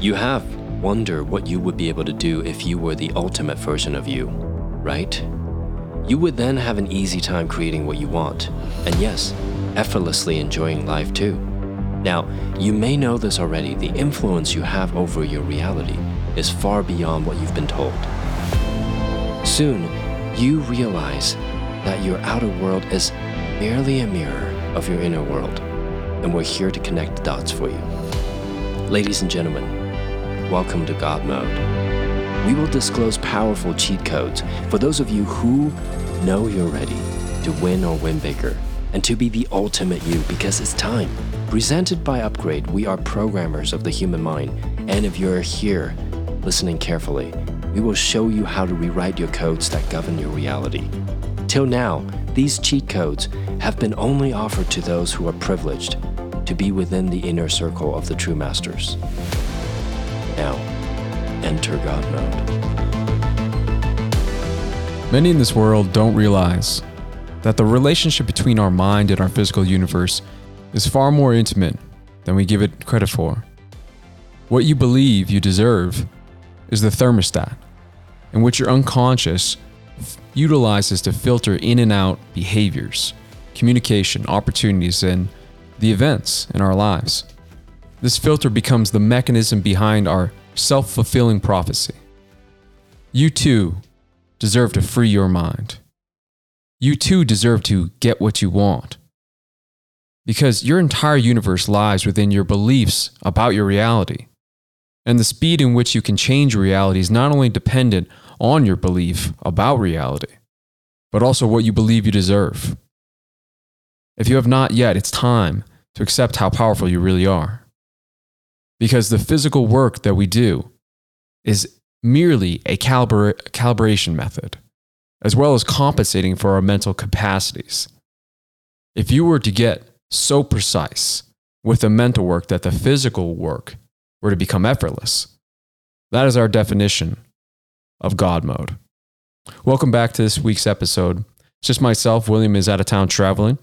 You have wondered what you would be able to do if you were the ultimate version of you, right? You would then have an easy time creating what you want, and yes, effortlessly enjoying life too. Now, you may know this already the influence you have over your reality is far beyond what you've been told. Soon, you realize that your outer world is merely a mirror of your inner world, and we're here to connect the dots for you. Ladies and gentlemen, welcome to God Mode. We will disclose powerful cheat codes for those of you who know you're ready to win or win bigger and to be the ultimate you because it's time. Presented by Upgrade, we are programmers of the human mind, and if you're here listening carefully, we will show you how to rewrite your codes that govern your reality. Till now, these cheat codes have been only offered to those who are privileged to be within the inner circle of the true masters. Now, enter God mode. Many in this world don't realize that the relationship between our mind and our physical universe is far more intimate than we give it credit for. What you believe you deserve is the thermostat, in which your unconscious utilizes to filter in and out behaviors, communication, opportunities, and the events in our lives. This filter becomes the mechanism behind our self fulfilling prophecy. You too deserve to free your mind. You too deserve to get what you want. Because your entire universe lies within your beliefs about your reality. And the speed in which you can change reality is not only dependent on your belief about reality, but also what you believe you deserve. If you have not yet, it's time to accept how powerful you really are. Because the physical work that we do is merely a calibra- calibration method, as well as compensating for our mental capacities. If you were to get so precise with the mental work that the physical work were to become effortless, that is our definition of God mode. Welcome back to this week's episode. It's just myself. William is out of town traveling.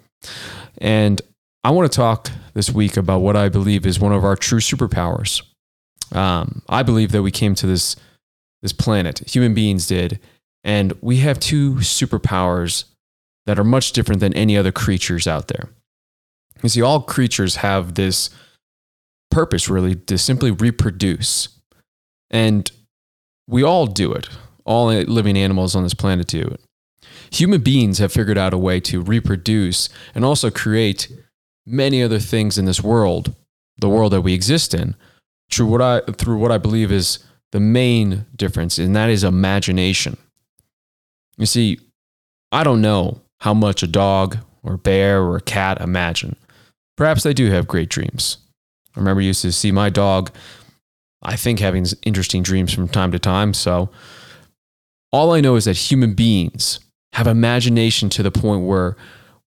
And I want to talk this week about what I believe is one of our true superpowers. Um, I believe that we came to this, this planet, human beings did, and we have two superpowers that are much different than any other creatures out there. You see, all creatures have this purpose really to simply reproduce. And we all do it. All living animals on this planet do it. Human beings have figured out a way to reproduce and also create many other things in this world, the world that we exist in, through what I through what I believe is the main difference, and that is imagination. You see, I don't know how much a dog or a bear or a cat imagine. Perhaps they do have great dreams. I remember used to see my dog, I think, having interesting dreams from time to time. So all I know is that human beings have imagination to the point where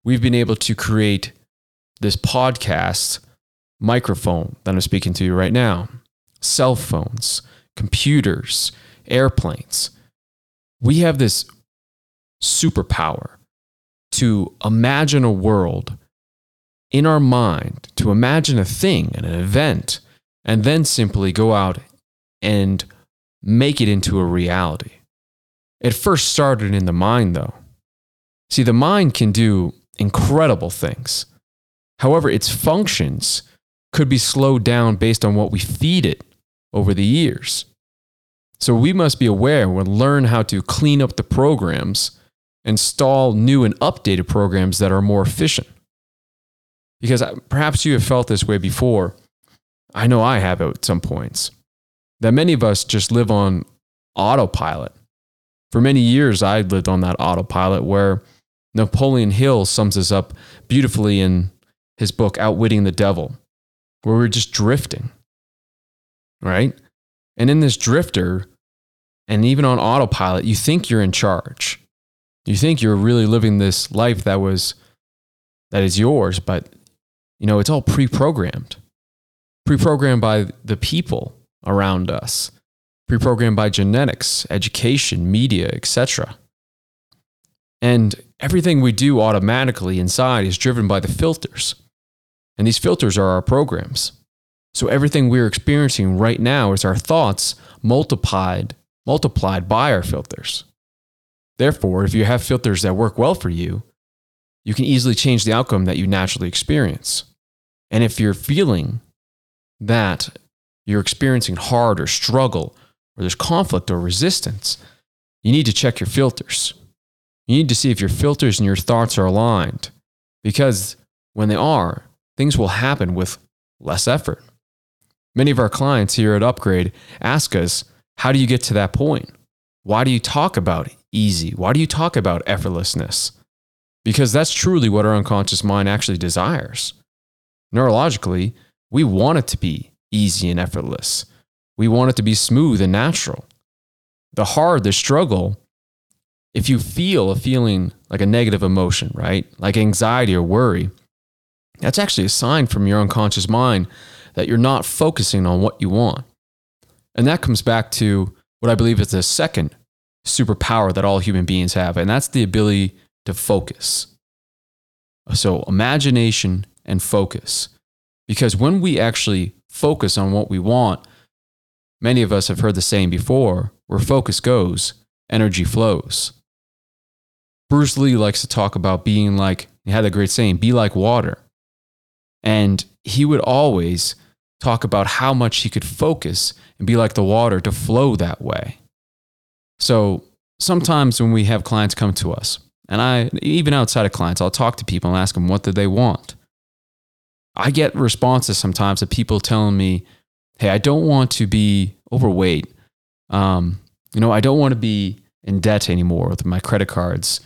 we've been able to create this podcast microphone that I'm speaking to you right now, cell phones, computers, airplanes. We have this superpower to imagine a world in our mind, to imagine a thing, and an event, and then simply go out and make it into a reality. It first started in the mind, though. See, the mind can do incredible things. However, its functions could be slowed down based on what we feed it over the years. So we must be aware and learn how to clean up the programs, install new and updated programs that are more efficient. Because perhaps you have felt this way before. I know I have at some points. That many of us just live on autopilot. For many years, I lived on that autopilot where Napoleon Hill sums this up beautifully in his book, Outwitting the Devil, where we're just drifting, right? And in this drifter, and even on autopilot, you think you're in charge. You think you're really living this life that was that is yours, but you know, it's all pre-programmed. Pre-programmed by the people around us, pre-programmed by genetics, education, media, etc. And everything we do automatically inside is driven by the filters. And these filters are our programs. So everything we're experiencing right now is our thoughts multiplied multiplied by our filters. Therefore, if you have filters that work well for you, you can easily change the outcome that you naturally experience. And if you're feeling that you're experiencing hard or struggle or there's conflict or resistance, you need to check your filters. You need to see if your filters and your thoughts are aligned because when they are, things will happen with less effort. Many of our clients here at Upgrade ask us, How do you get to that point? Why do you talk about easy? Why do you talk about effortlessness? Because that's truly what our unconscious mind actually desires. Neurologically, we want it to be easy and effortless. We want it to be smooth and natural. The hard, the struggle, if you feel a feeling like a negative emotion, right? Like anxiety or worry, that's actually a sign from your unconscious mind that you're not focusing on what you want. And that comes back to what I believe is the second superpower that all human beings have, and that's the ability to focus. So, imagination and focus. Because when we actually focus on what we want, many of us have heard the saying before where focus goes, energy flows. Bruce Lee likes to talk about being like, he had a great saying, be like water. And he would always talk about how much he could focus and be like the water to flow that way. So sometimes when we have clients come to us, and I, even outside of clients, I'll talk to people and ask them what do they want. I get responses sometimes of people telling me, "Hey, I don't want to be overweight. Um, you know, I don't want to be in debt anymore with my credit cards.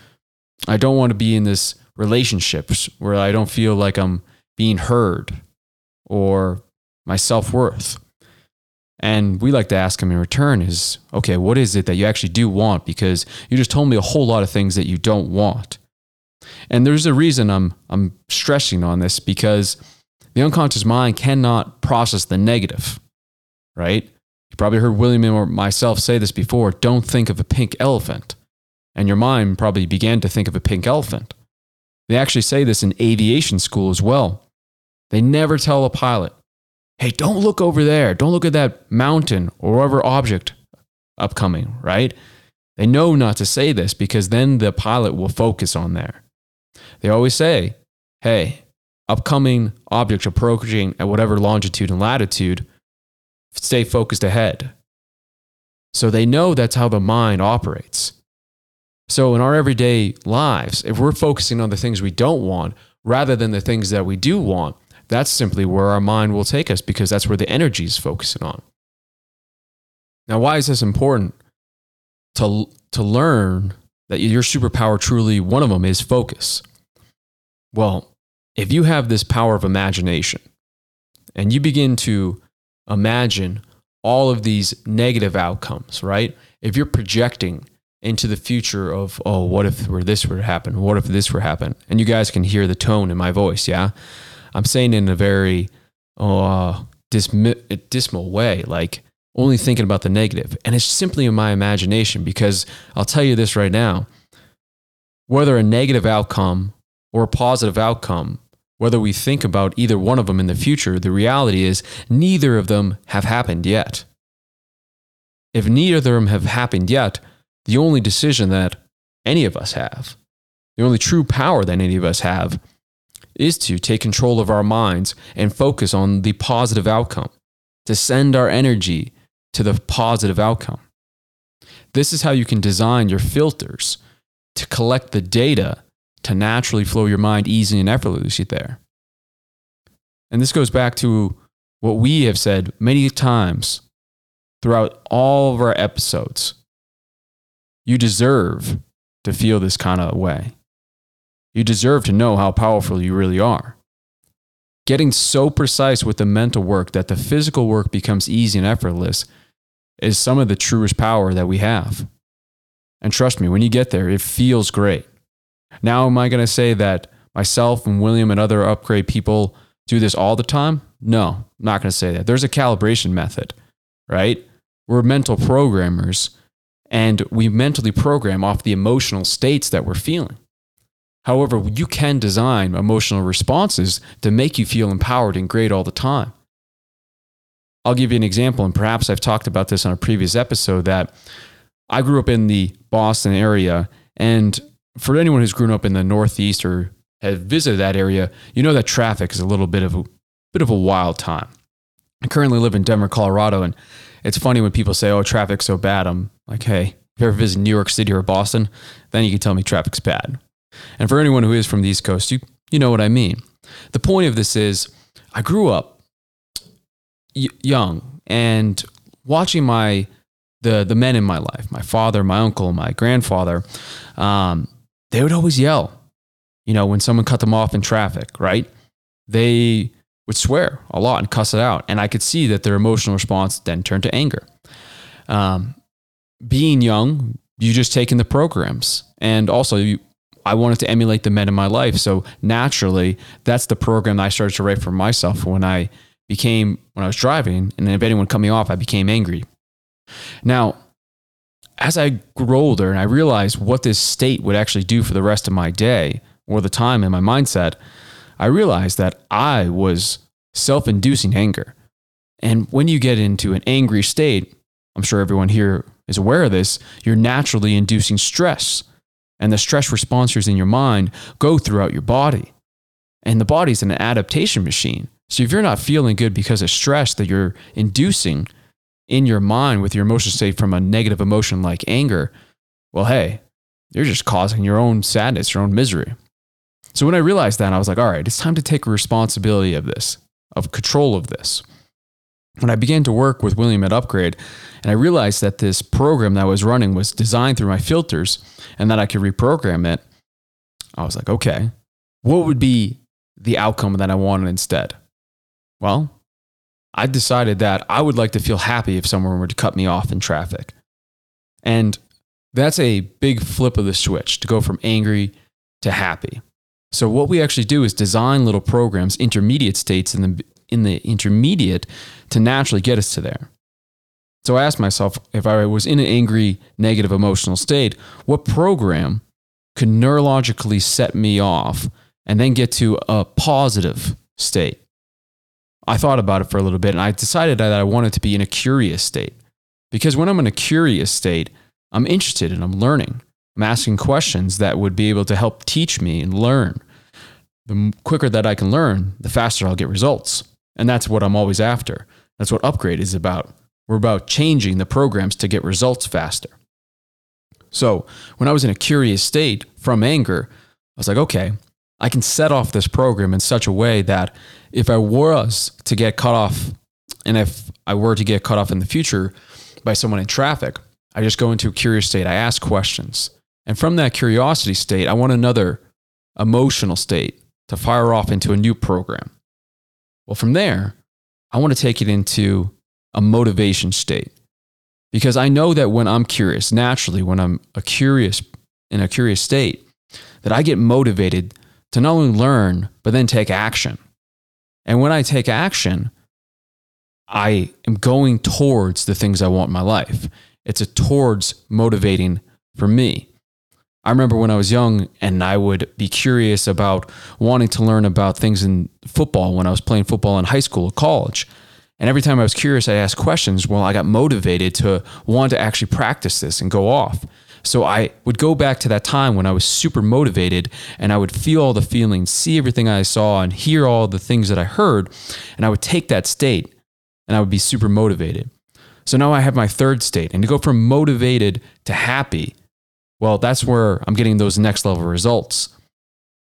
I don't want to be in this relationships where I don't feel like I'm being heard or my self worth. And we like to ask them in return is, okay, what is it that you actually do want? Because you just told me a whole lot of things that you don't want. And there's a reason I'm, I'm stressing on this because the unconscious mind cannot process the negative, right? You probably heard William or myself say this before don't think of a pink elephant. And your mind probably began to think of a pink elephant. They actually say this in aviation school as well. They never tell a pilot, hey, don't look over there. Don't look at that mountain or whatever object upcoming, right? They know not to say this because then the pilot will focus on there. They always say, hey, upcoming objects approaching at whatever longitude and latitude, stay focused ahead. So they know that's how the mind operates. So in our everyday lives, if we're focusing on the things we don't want rather than the things that we do want, that's simply where our mind will take us because that's where the energy is focusing on. Now, why is this important? To, to learn that your superpower truly, one of them is focus. Well, if you have this power of imagination and you begin to imagine all of these negative outcomes, right? If you're projecting into the future of, oh, what if this were to happen? What if this were to happen? And you guys can hear the tone in my voice, yeah? I'm saying in a very uh, dism- dismal way, like only thinking about the negative. And it's simply in my imagination because I'll tell you this right now whether a negative outcome or a positive outcome, whether we think about either one of them in the future, the reality is neither of them have happened yet. If neither of them have happened yet, the only decision that any of us have, the only true power that any of us have, is to take control of our minds and focus on the positive outcome, to send our energy to the positive outcome. This is how you can design your filters to collect the data to naturally flow your mind easy and effortlessly there. And this goes back to what we have said many times throughout all of our episodes. You deserve to feel this kind of way. You deserve to know how powerful you really are. Getting so precise with the mental work that the physical work becomes easy and effortless is some of the truest power that we have. And trust me, when you get there, it feels great. Now, am I going to say that myself and William and other upgrade people do this all the time? No, I'm not going to say that. There's a calibration method, right? We're mental programmers and we mentally program off the emotional states that we're feeling. However, you can design emotional responses to make you feel empowered and great all the time. I'll give you an example, and perhaps I've talked about this on a previous episode that I grew up in the Boston area. And for anyone who's grown up in the Northeast or has visited that area, you know that traffic is a little bit of a bit of a wild time. I currently live in Denver, Colorado, and it's funny when people say, "Oh, traffic's so bad." I'm like, "Hey, if you ever visit New York City or Boston, then you can tell me traffic's bad." And for anyone who is from the East Coast, you you know what I mean. The point of this is, I grew up y- young and watching my the the men in my life, my father, my uncle, my grandfather, um, they would always yell. You know, when someone cut them off in traffic, right? They would swear a lot and cuss it out, and I could see that their emotional response then turned to anger. Um, being young, you just take in the programs, and also you, I wanted to emulate the men in my life, so naturally, that's the program that I started to write for myself when I became when I was driving, and if anyone cut me off, I became angry. Now, as I grew older and I realized what this state would actually do for the rest of my day or the time in my mindset, I realized that I was self inducing anger. And when you get into an angry state, I'm sure everyone here is aware of this, you're naturally inducing stress. And the stress responses in your mind go throughout your body. And the body's an adaptation machine. So if you're not feeling good because of stress that you're inducing, in your mind with your emotion state from a negative emotion like anger, well, hey, you're just causing your own sadness, your own misery. So when I realized that, I was like, all right, it's time to take responsibility of this, of control of this. When I began to work with William at Upgrade, and I realized that this program that I was running was designed through my filters and that I could reprogram it, I was like, okay, what would be the outcome that I wanted instead? Well, I decided that I would like to feel happy if someone were to cut me off in traffic. And that's a big flip of the switch to go from angry to happy. So what we actually do is design little programs, intermediate states in the in the intermediate to naturally get us to there. So I asked myself if I was in an angry, negative emotional state, what program could neurologically set me off and then get to a positive state? I thought about it for a little bit and I decided that I wanted to be in a curious state. Because when I'm in a curious state, I'm interested and I'm learning. I'm asking questions that would be able to help teach me and learn. The quicker that I can learn, the faster I'll get results. And that's what I'm always after. That's what Upgrade is about. We're about changing the programs to get results faster. So when I was in a curious state from anger, I was like, okay, I can set off this program in such a way that if I was to get cut off, and if I were to get cut off in the future by someone in traffic, I just go into a curious state. I ask questions. And from that curiosity state, I want another emotional state to fire off into a new program. Well, from there, I want to take it into a motivation state. Because I know that when I'm curious, naturally, when I'm a curious in a curious state, that I get motivated to not only learn, but then take action. And when I take action, I am going towards the things I want in my life. It's a towards motivating for me. I remember when I was young and I would be curious about wanting to learn about things in football when I was playing football in high school, or college. And every time I was curious, I asked questions. Well, I got motivated to want to actually practice this and go off. So I would go back to that time when I was super motivated and I would feel all the feelings, see everything I saw, and hear all the things that I heard. And I would take that state and I would be super motivated. So now I have my third state. And to go from motivated to happy, well, that's where I'm getting those next level results.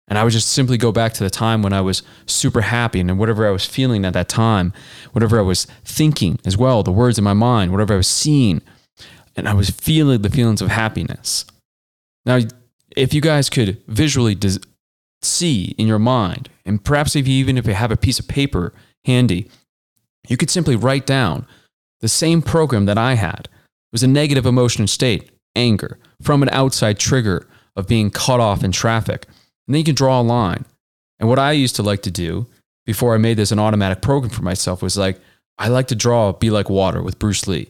And I would just simply go back to the time when I was super happy and whatever I was feeling at that time, whatever I was thinking as well, the words in my mind, whatever I was seeing, and I was feeling the feelings of happiness. Now, if you guys could visually see in your mind, and perhaps if you even if you have a piece of paper handy, you could simply write down the same program that I had. It was a negative emotion state, anger, from an outside trigger of being cut off in traffic. And then you can draw a line. And what I used to like to do before I made this an automatic program for myself was like, I like to draw Be Like Water with Bruce Lee,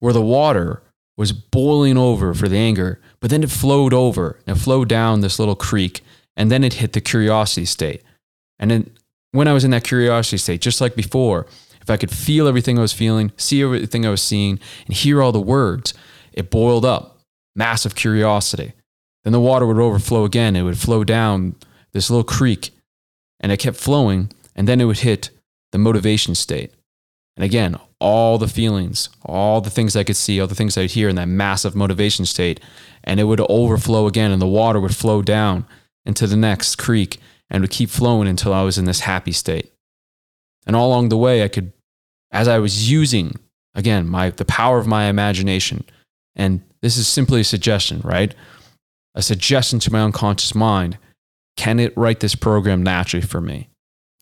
where the water was boiling over for the anger, but then it flowed over and flowed down this little creek, and then it hit the curiosity state. And then when I was in that curiosity state, just like before, if I could feel everything I was feeling, see everything I was seeing, and hear all the words, it boiled up. Massive curiosity. Then the water would overflow again. It would flow down this little creek, and it kept flowing, and then it would hit the motivation state. And again, all the feelings, all the things I could see, all the things I'd hear in that massive motivation state, and it would overflow again, and the water would flow down into the next creek and would keep flowing until I was in this happy state. And all along the way, I could, as I was using, again, my, the power of my imagination, and this is simply a suggestion, right? A suggestion to my unconscious mind. Can it write this program naturally for me?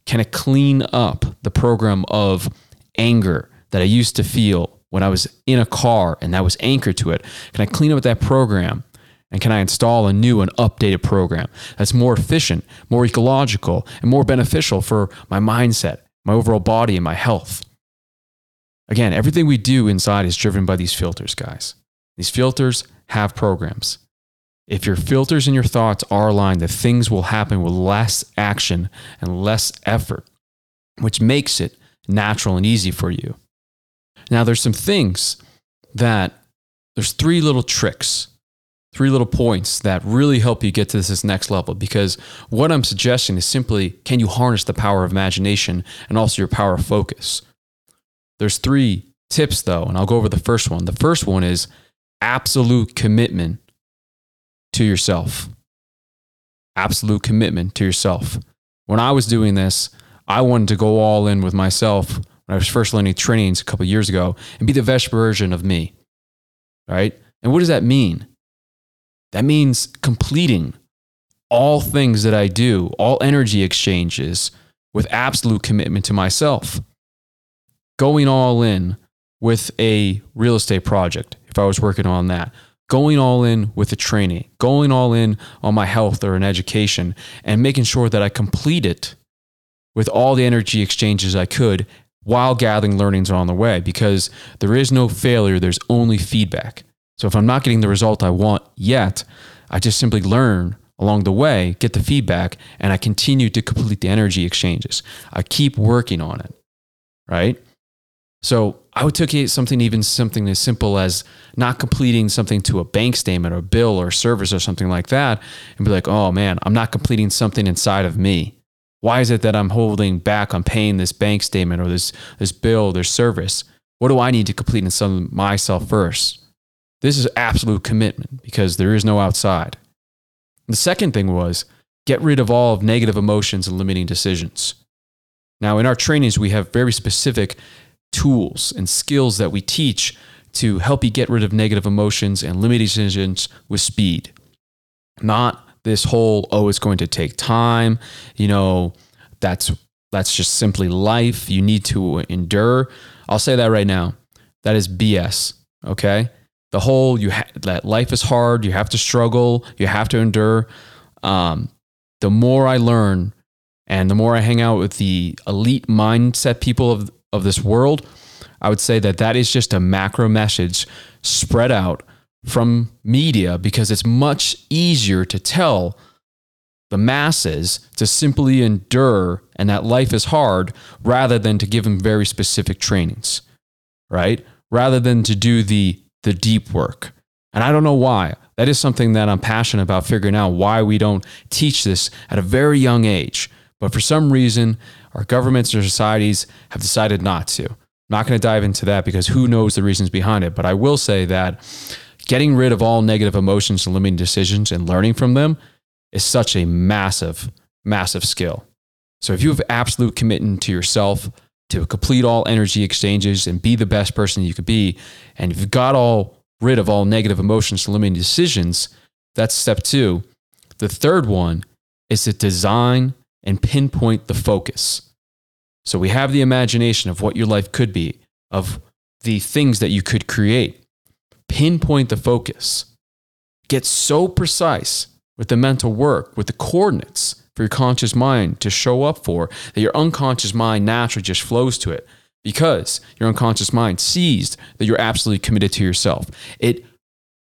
Can it clean up the program of anger that I used to feel when I was in a car and that was anchored to it? Can I clean up that program and can I install a new and updated program that's more efficient, more ecological, and more beneficial for my mindset, my overall body, and my health? Again, everything we do inside is driven by these filters, guys. These filters have programs. If your filters and your thoughts are aligned, the things will happen with less action and less effort, which makes it natural and easy for you. Now, there's some things that there's three little tricks three little points that really help you get to this next level because what I'm suggesting is simply can you harness the power of imagination and also your power of focus? There's three tips though, and I'll go over the first one. The first one is absolute commitment to yourself. Absolute commitment to yourself. When I was doing this, I wanted to go all in with myself when I was first learning trainings a couple years ago and be the best version of me. Right? And what does that mean? That means completing all things that I do, all energy exchanges with absolute commitment to myself. Going all in with a real estate project, if I was working on that, going all in with a training, going all in on my health or an education, and making sure that I complete it with all the energy exchanges I could while gathering learnings on the way because there is no failure, there's only feedback. So if I'm not getting the result I want yet, I just simply learn along the way, get the feedback, and I continue to complete the energy exchanges. I keep working on it, right? So I would take something even something as simple as not completing something to a bank statement or bill or service or something like that, and be like, oh man, I'm not completing something inside of me. Why is it that I'm holding back on paying this bank statement or this this bill, this service? What do I need to complete in some myself first? This is absolute commitment because there is no outside. The second thing was get rid of all of negative emotions and limiting decisions. Now, in our trainings, we have very specific tools and skills that we teach to help you get rid of negative emotions and limiting decisions with speed. Not this whole, oh, it's going to take time, you know, that's that's just simply life. You need to endure. I'll say that right now. That is BS. Okay the whole you ha- that life is hard, you have to struggle, you have to endure. Um, the more I learn, and the more I hang out with the elite mindset people of of this world, I would say that that is just a macro message spread out from media because it's much easier to tell the masses to simply endure and that life is hard rather than to give them very specific trainings, right? Rather than to do the the deep work. And I don't know why. That is something that I'm passionate about figuring out why we don't teach this at a very young age. But for some reason, our governments or societies have decided not to. I'm not going to dive into that because who knows the reasons behind it. But I will say that getting rid of all negative emotions and limiting decisions and learning from them is such a massive, massive skill. So if you have absolute commitment to yourself, to complete all energy exchanges and be the best person you could be. And you've got all rid of all negative emotions and limiting decisions, that's step two. The third one is to design and pinpoint the focus. So we have the imagination of what your life could be, of the things that you could create. Pinpoint the focus. Get so precise with the mental work, with the coordinates for your conscious mind to show up for, that your unconscious mind naturally just flows to it because your unconscious mind sees that you're absolutely committed to yourself. It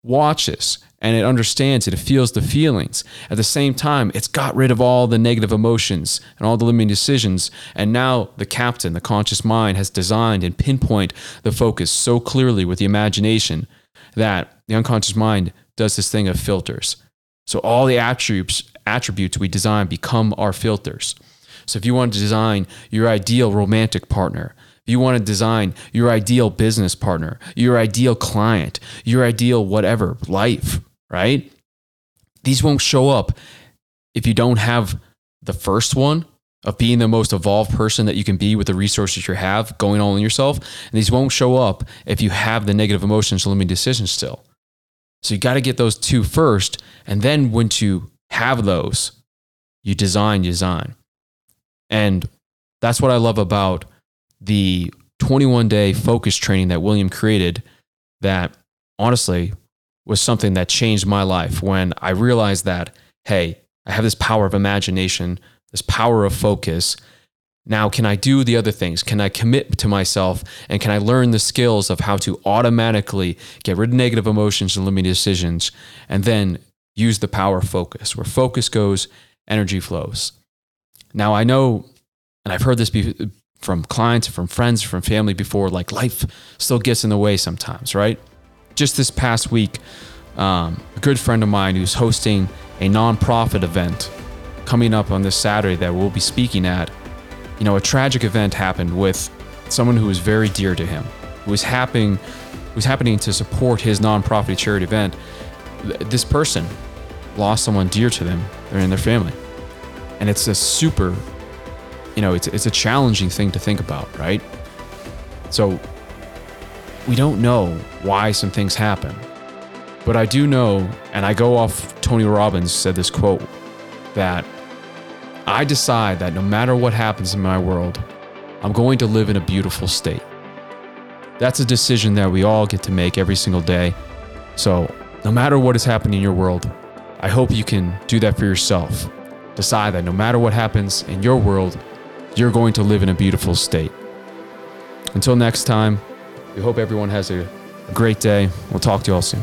watches and it understands it. It feels the feelings. At the same time, it's got rid of all the negative emotions and all the limiting decisions. And now the captain, the conscious mind, has designed and pinpoint the focus so clearly with the imagination that the unconscious mind does this thing of filters. So all the attributes attributes we design become our filters. So if you want to design your ideal romantic partner, if you want to design your ideal business partner, your ideal client, your ideal whatever life, right? These won't show up if you don't have the first one of being the most evolved person that you can be with the resources you have, going all in yourself. And these won't show up if you have the negative emotions, limiting decisions still. So you got to get those two first. And then once you have those, you design, you design. And that's what I love about the 21 day focus training that William created that honestly was something that changed my life when I realized that, hey, I have this power of imagination, this power of focus. Now, can I do the other things? Can I commit to myself and can I learn the skills of how to automatically get rid of negative emotions and limiting decisions and then use the power of focus? Where focus goes, energy flows. Now, I know, and I've heard this be, from clients, from friends, from family before, like life still gets in the way sometimes, right? Just this past week, um, a good friend of mine who's hosting a nonprofit event coming up on this Saturday that we'll be speaking at. You know, a tragic event happened with someone who was very dear to him, who was happening, was happening to support his nonprofit charity event. This person lost someone dear to them, they're in their family, and it's a super, you know, it's it's a challenging thing to think about, right? So we don't know why some things happen. But I do know, and I go off Tony Robbins said this quote that I decide that no matter what happens in my world, I'm going to live in a beautiful state. That's a decision that we all get to make every single day. So, no matter what is happening in your world, I hope you can do that for yourself. Decide that no matter what happens in your world, you're going to live in a beautiful state. Until next time, we hope everyone has a great day. We'll talk to you all soon.